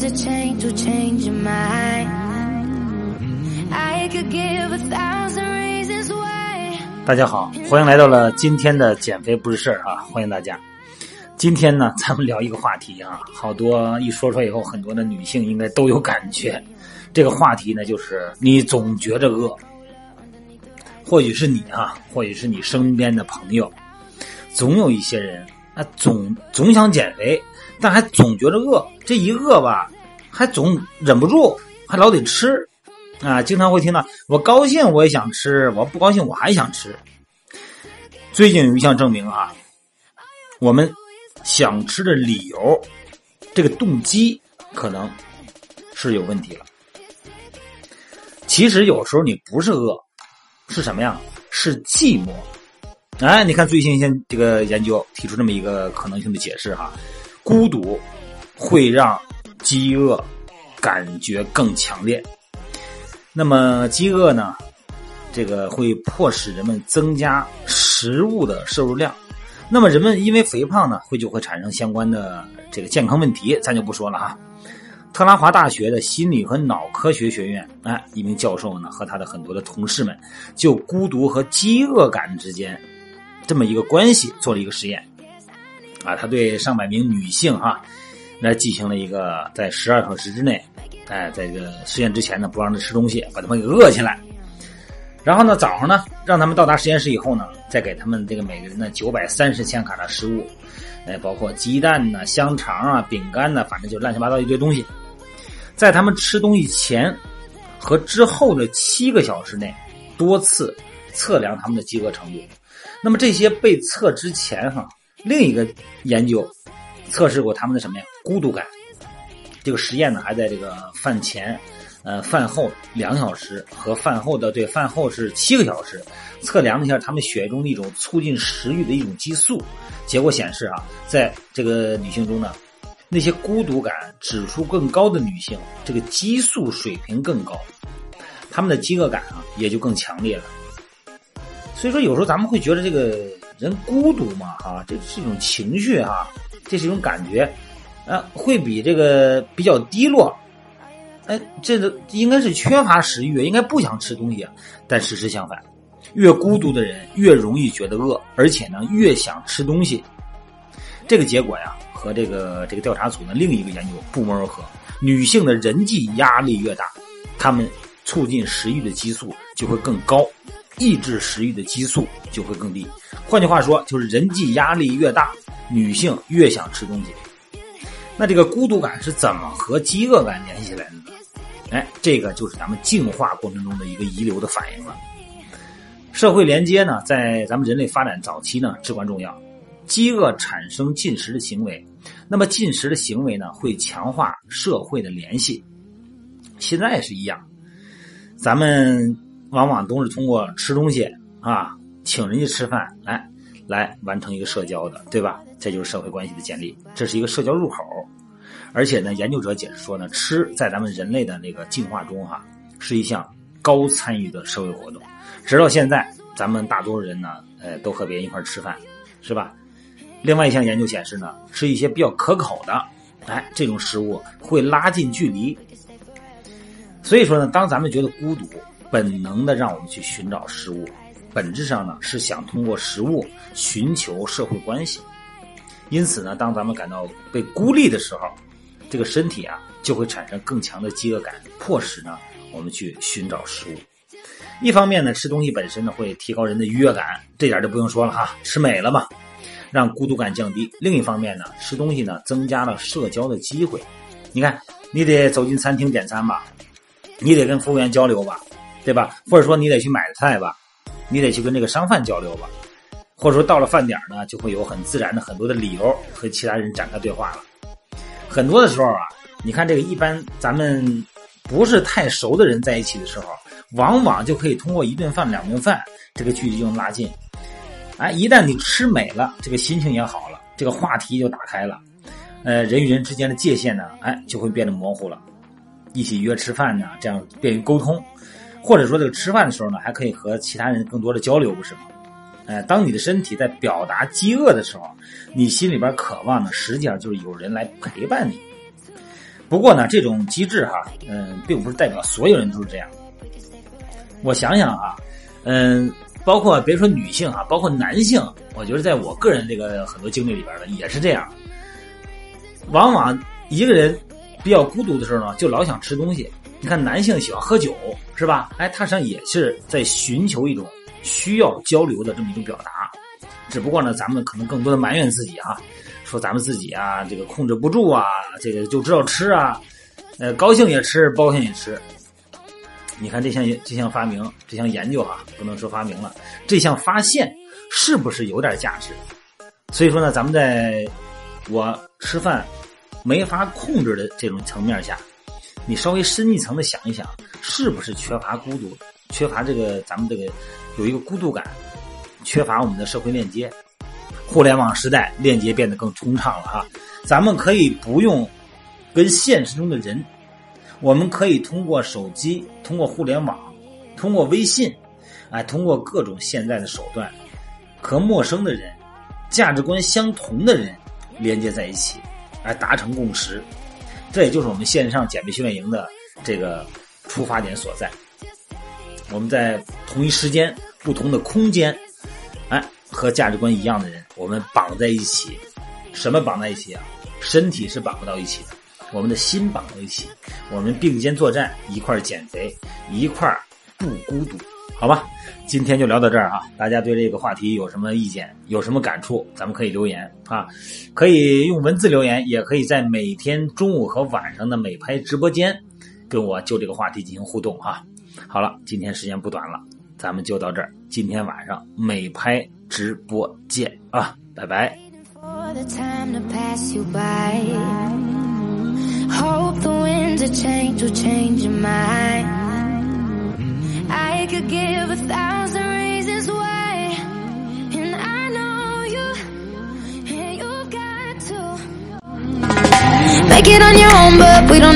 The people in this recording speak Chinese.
to change or change my I could give a thousand reasons why. 大家好，欢迎来到了今天的减肥不是事儿啊！欢迎大家。今天呢，咱们聊一个话题啊，好多一说出来以后，很多的女性应该都有感觉。这个话题呢，就是你总觉着饿，或许是你啊，或许是你身边的朋友，总有一些人啊，总总想减肥，但还总觉着饿。这一饿吧，还总忍不住，还老得吃啊。经常会听到，我高兴我也想吃，我不高兴我还想吃。最近有一项证明啊，我们想吃的理由，这个动机可能是有问题了。其实有时候你不是饿，是什么呀？是寂寞。哎，你看最新鲜这个研究提出这么一个可能性的解释哈，孤独会让饥饿感觉更强烈。那么饥饿呢，这个会迫使人们增加食物的摄入量。那么人们因为肥胖呢，会就会产生相关的这个健康问题，咱就不说了哈。特拉华大学的心理和脑科学学院，哎，一名教授呢和他的很多的同事们，就孤独和饥饿感之间这么一个关系做了一个实验。啊，他对上百名女性哈，来进行了一个在十二小时之内，哎，在这个实验之前呢，不让他吃东西，把他们给饿起来。然后呢，早上呢，让他们到达实验室以后呢，再给他们这个每个人的九百三十千卡的食物，哎，包括鸡蛋呢、香肠啊、饼干呢，反正就乱七八糟一堆东西。在他们吃东西前和之后的七个小时内，多次测量他们的饥饿程度。那么这些被测之前哈，另一个研究测试过他们的什么呀？孤独感。这个实验呢，还在这个饭前、呃饭后两小时和饭后的对饭后是七个小时，测量了一下他们血液中的一种促进食欲的一种激素。结果显示啊，在这个女性中呢。那些孤独感指数更高的女性，这个激素水平更高，她们的饥饿感啊也就更强烈了。所以说，有时候咱们会觉得这个人孤独嘛，哈，这是一种情绪哈，这是一种感觉，啊，会比这个比较低落，哎，这个应该是缺乏食欲，应该不想吃东西啊。但事实相反，越孤独的人越容易觉得饿，而且呢越想吃东西。这个结果呀。和这个这个调查组的另一个研究不谋而合，女性的人际压力越大，她们促进食欲的激素就会更高，抑制食欲的激素就会更低。换句话说，就是人际压力越大，女性越想吃东西。那这个孤独感是怎么和饥饿感联系起来的呢？哎，这个就是咱们进化过程中的一个遗留的反应了。社会连接呢，在咱们人类发展早期呢至关重要。饥饿产生进食的行为，那么进食的行为呢，会强化社会的联系。现在也是一样，咱们往往都是通过吃东西啊，请人家吃饭来来完成一个社交的，对吧？这就是社会关系的建立，这是一个社交入口。而且呢，研究者解释说呢，吃在咱们人类的那个进化中哈，是一项高参与的社会活动。直到现在，咱们大多数人呢，呃，都和别人一块吃饭，是吧？另外一项研究显示呢，吃一些比较可口的，哎，这种食物会拉近距离。所以说呢，当咱们觉得孤独，本能的让我们去寻找食物，本质上呢是想通过食物寻求社会关系。因此呢，当咱们感到被孤立的时候，这个身体啊就会产生更强的饥饿感，迫使呢我们去寻找食物。一方面呢，吃东西本身呢会提高人的愉悦感，这点就不用说了哈，吃美了嘛。让孤独感降低。另一方面呢，吃东西呢增加了社交的机会。你看，你得走进餐厅点餐吧，你得跟服务员交流吧，对吧？或者说你得去买菜吧，你得去跟这个商贩交流吧。或者说到了饭点呢，就会有很自然的很多的理由和其他人展开对话了。很多的时候啊，你看这个一般咱们不是太熟的人在一起的时候，往往就可以通过一顿饭、两顿饭，这个距离就能拉近。哎，一旦你吃美了，这个心情也好了，这个话题就打开了，呃，人与人之间的界限呢，哎，就会变得模糊了。一起约吃饭呢，这样便于沟通，或者说这个吃饭的时候呢，还可以和其他人更多的交流，不是吗？哎，当你的身体在表达饥饿的时候，你心里边渴望的实际上就是有人来陪伴你。不过呢，这种机制哈，嗯，并不是代表所有人都是这样。我想想啊，嗯，包括别说女性哈，包括男性，我觉得在我个人这个很多经历里边呢，也是这样。往往一个人比较孤独的时候呢，就老想吃东西。你看，男性喜欢喝酒，是吧？哎，他实际上也是在寻求一种需要交流的这么一种表达。只不过呢，咱们可能更多的埋怨自己啊。说咱们自己啊，这个控制不住啊，这个就知道吃啊，呃，高兴也吃，不高兴也吃。你看这项这项发明，这项研究哈，不能说发明了，这项发现是不是有点价值？所以说呢，咱们在我吃饭没法控制的这种层面下，你稍微深一层的想一想，是不是缺乏孤独，缺乏这个咱们这个有一个孤独感，缺乏我们的社会链接。互联网时代，链接变得更通畅了哈。咱们可以不用跟现实中的人，我们可以通过手机、通过互联网、通过微信，哎，通过各种现在的手段，和陌生的人、价值观相同的人连接在一起，来达成共识。这也就是我们线上减肥训练营的这个出发点所在。我们在同一时间、不同的空间，哎。和价值观一样的人，我们绑在一起，什么绑在一起啊？身体是绑不到一起的，我们的心绑在一起，我们并肩作战，一块减肥，一块不孤独，好吧？今天就聊到这儿啊！大家对这个话题有什么意见，有什么感触，咱们可以留言啊，可以用文字留言，也可以在每天中午和晚上的美拍直播间跟我就这个话题进行互动哈。好了，今天时间不短了，咱们就到这儿，今天晚上美拍。直播见啊，拜拜。Hope the winds of change will change your mind. I a thousand reasons why, and I know you, and you've got to make it on your own, but we don't.